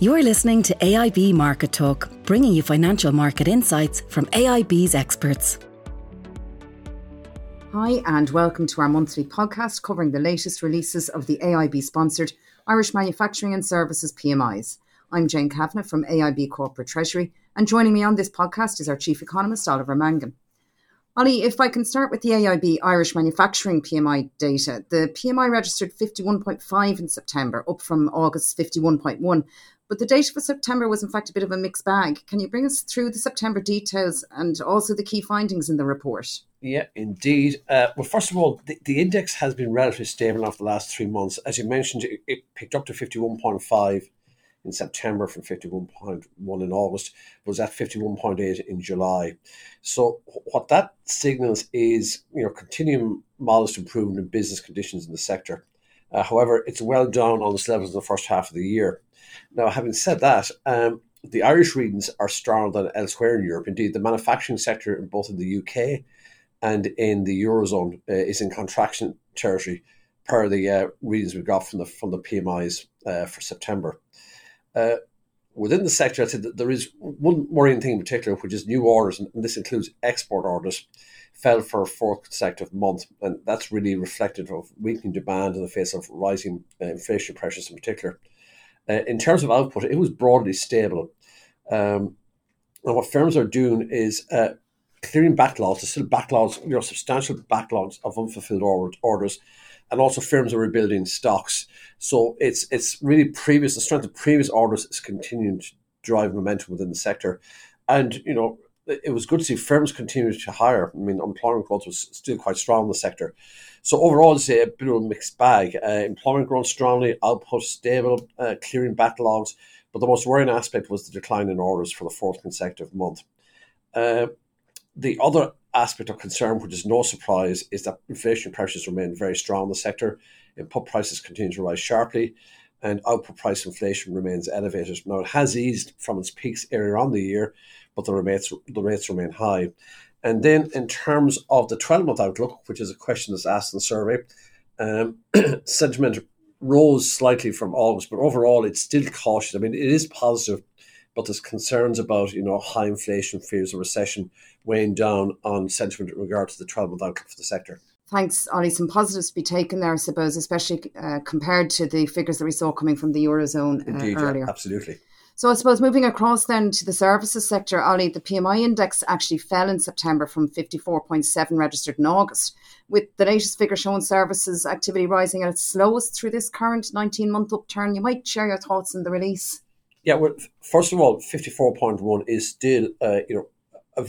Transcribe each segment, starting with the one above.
You're listening to AIB Market Talk, bringing you financial market insights from AIB's experts. Hi, and welcome to our monthly podcast covering the latest releases of the AIB sponsored Irish Manufacturing and Services PMIs. I'm Jane Kavanagh from AIB Corporate Treasury, and joining me on this podcast is our Chief Economist, Oliver Mangan. Ollie, if I can start with the AIB Irish Manufacturing PMI data, the PMI registered 51.5 in September, up from August 51.1. But the data for September was, in fact, a bit of a mixed bag. Can you bring us through the September details and also the key findings in the report? Yeah, indeed. Uh, well, first of all, the, the, index has been relatively stable over the last three months. As you mentioned, it, it picked up to 51.5 in September from 51.1 in August, was at 51.8 in July. So what that signals is, you know, continuing modest improvement in business conditions in the sector. Uh, however, it's well down on its levels in the first half of the year. Now, having said that, um, the Irish readings are stronger than elsewhere in Europe. Indeed, the manufacturing sector in both in the UK and in the eurozone uh, is in contraction territory per the uh, readings we got from the from the PMIs uh, for September. Uh, within the sector, I said that there is one worrying thing in particular, which is new orders, and this includes export orders, fell for a fourth consecutive month, and that's really reflective of weakening demand in the face of rising uh, inflation pressures in particular. Uh, in terms of output, it was broadly stable. Um, and what firms are doing is clearing backlogs, there's still backlogs, you know, substantial backlogs of unfulfilled orders, and also firms are rebuilding stocks. So it's it's really previous the strength of previous orders is continuing to drive momentum within the sector, and you know it was good to see firms continue to hire. I mean, employment growth was still quite strong in the sector. So overall, it's a bit of a mixed bag. Uh, employment growing strongly, output stable, uh, clearing backlogs. But the most worrying aspect was the decline in orders for the fourth consecutive month. Uh, the other aspect of concern, which is no surprise, is that inflation pressures remain very strong in the sector. Input prices continue to rise sharply, and output price inflation remains elevated. Now, it has eased from its peaks earlier on the year, but the rates, the rates remain high. And then, in terms of the 12 month outlook, which is a question that's asked in the survey, um, sentiment rose slightly from August, but overall it's still cautious. I mean, it is positive but there's concerns about you know high inflation, fears of recession weighing down on sentiment in regard to the 12 month outlook for the sector. Thanks, Ollie. Some positives to be taken there, I suppose, especially uh, compared to the figures that we saw coming from the Eurozone uh, Indeed, earlier. Yeah, absolutely. So I suppose moving across then to the services sector, Ollie, the PMI index actually fell in September from 54.7 registered in August, with the latest figure showing services activity rising at its slowest through this current 19 month upturn. You might share your thoughts in the release. Yeah, well, first of all, fifty four point one is still, uh, you know, a,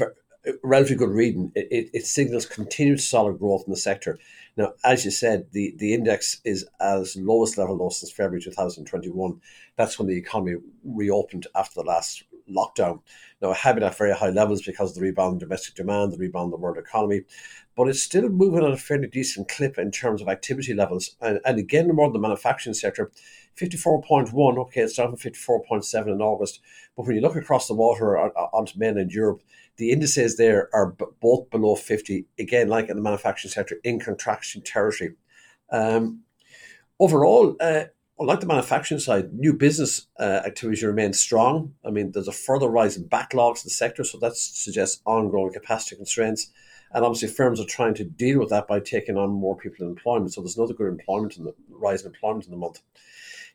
a relatively good reading. It, it, it, signals continued solid growth in the sector. Now, as you said, the, the index is its lowest level though since February two thousand twenty one. That's when the economy reopened after the last lockdown. Now, it had been at very high levels because of the rebound in domestic demand, the rebound in the world economy, but it's still moving at a fairly decent clip in terms of activity levels. And, and again, more the manufacturing sector, 54.1, okay, it's down from 54.7 in August. But when you look across the water onto mainland Europe, the indices there are both below 50, again, like in the manufacturing sector, in contraction territory. Um, overall, uh, unlike the manufacturing side, new business uh, remains strong. I mean, there's a further rise in backlogs in the sector, so that suggests ongoing capacity constraints. And obviously, firms are trying to deal with that by taking on more people in employment. So there's another good employment in the rise in employment in the month.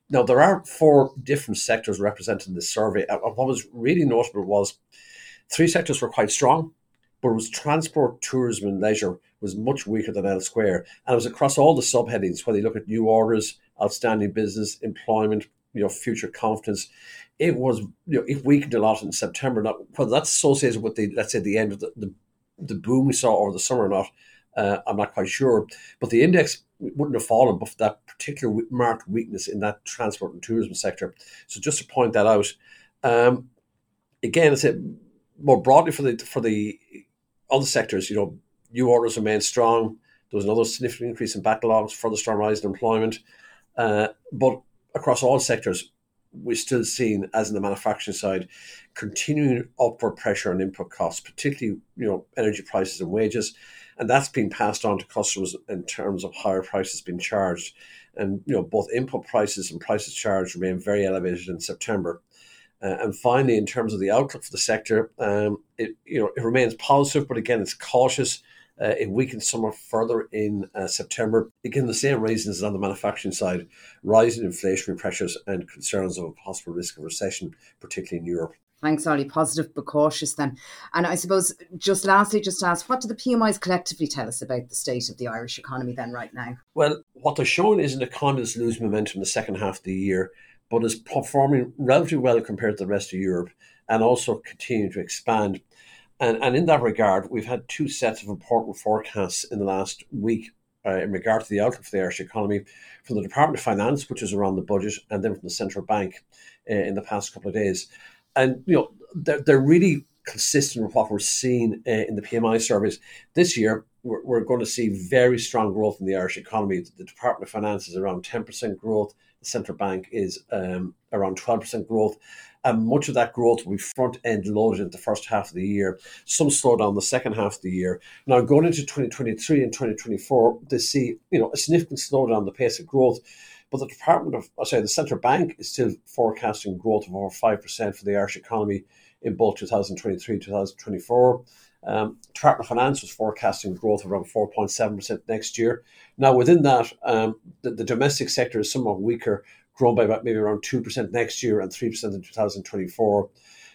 Now, there are four different sectors represented in this survey. And what was really notable was three sectors were quite strong, but it was transport, tourism, and leisure was much weaker than elsewhere. And it was across all the subheadings, whether you look at new orders, outstanding business, employment, you know, future confidence. It was, you know, it weakened a lot in September. Not whether that's associated with the, let's say, the end of the, the, the boom we saw over the summer or not, uh, I'm not quite sure. But the index wouldn't have fallen but for that particular marked weakness in that transport and tourism sector. So just to point that out, um, again, I said more broadly for the for the other sectors, you know, new orders remain strong. There was another significant increase in backlogs, further strong rise in employment, uh, but across all sectors, we're still seeing, as in the manufacturing side, continuing upward pressure on input costs, particularly you know energy prices and wages. and that's been passed on to customers in terms of higher prices being charged. And you know, both input prices and prices charged remain very elevated in September. Uh, and finally, in terms of the outlook for the sector, um, it you know it remains positive, but again, it's cautious. Uh, it weakened somewhat further in uh, September. Again, the same reasons as on the manufacturing side: rising inflationary pressures and concerns of a possible risk of recession, particularly in Europe. Thanks, Ollie. Positive but cautious then. And I suppose just lastly, just ask, what do the PMIs collectively tell us about the state of the Irish economy then right now? Well, what they're showing is an economy that's losing momentum in the second half of the year, but is performing relatively well compared to the rest of Europe and also continuing to expand. And, and in that regard, we've had two sets of important forecasts in the last week uh, in regard to the outlook for the Irish economy from the Department of Finance, which is around the budget, and then from the central bank uh, in the past couple of days and you know they're, they're really consistent with what we're seeing uh, in the PMI surveys this year. We're, we're, going to see very strong growth in the Irish economy. The Department of Finance is around ten percent growth. Central bank is um, around twelve percent growth. And much of that growth will be front end loaded in the first half of the year, some slowdown in the second half of the year. Now, going into 2023 and 2024, they see you know a significant slowdown in the pace of growth. But the Department of, I say, the central bank is still forecasting growth of over 5% for the Irish economy in both 2023 and 2024. Um, Department Finance was forecasting growth around 4.7% next year. Now, within that, um, the, the, domestic sector is somewhat weaker, grown by about maybe around 2% next year and 3% in 2024.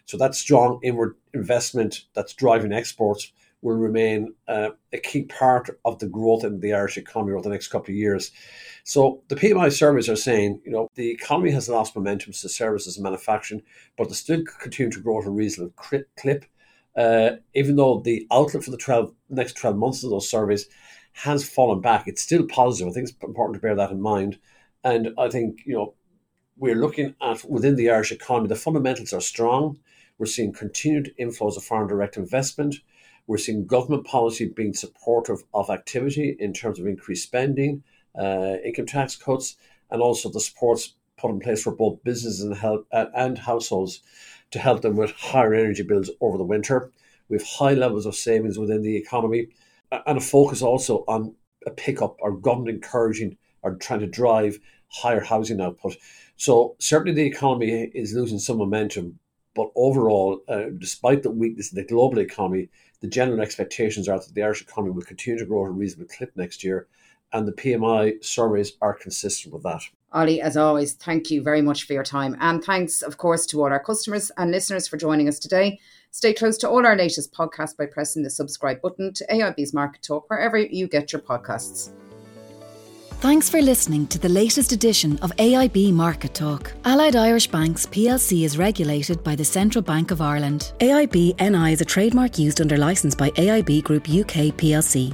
So that strong inward investment that's driving exports will remain uh, a key part of the growth in the Irish economy over the next couple of years. So the PMI surveys are saying, you know, the economy has lost momentum to services and manufacturing, but they still continue to grow at a reasonable clip. Uh, even though the outlook for the 12, next 12 months of those surveys has fallen back, it's still positive. I think it's important to bear that in mind. And I think, you know, we're looking at within the Irish economy, the fundamentals are strong. We're seeing continued inflows of foreign direct investment. We're seeing government policy being supportive of activity in terms of increased spending, uh, income tax cuts, and also the supports put in place for both businesses and, and households to help them with higher energy bills over the winter. We have high levels of savings within the economy and a focus also on a pickup or government encouraging or trying to drive higher housing output. So certainly the economy is losing some momentum, but overall, uh, despite the weakness in the global economy, the general expectations are that the Irish economy will continue to grow at a reasonable clip next year, and the PMI surveys are consistent with that. Ollie, as always, thank you very much for your time. And thanks, of course, to all our customers and listeners for joining us today. Stay close to all our latest podcasts by pressing the subscribe button to AIB's Market Talk wherever you get your podcasts. Thanks for listening to the latest edition of AIB Market Talk. Allied Irish Banks plc is regulated by the Central Bank of Ireland. AIB NI is a trademark used under licence by AIB Group UK plc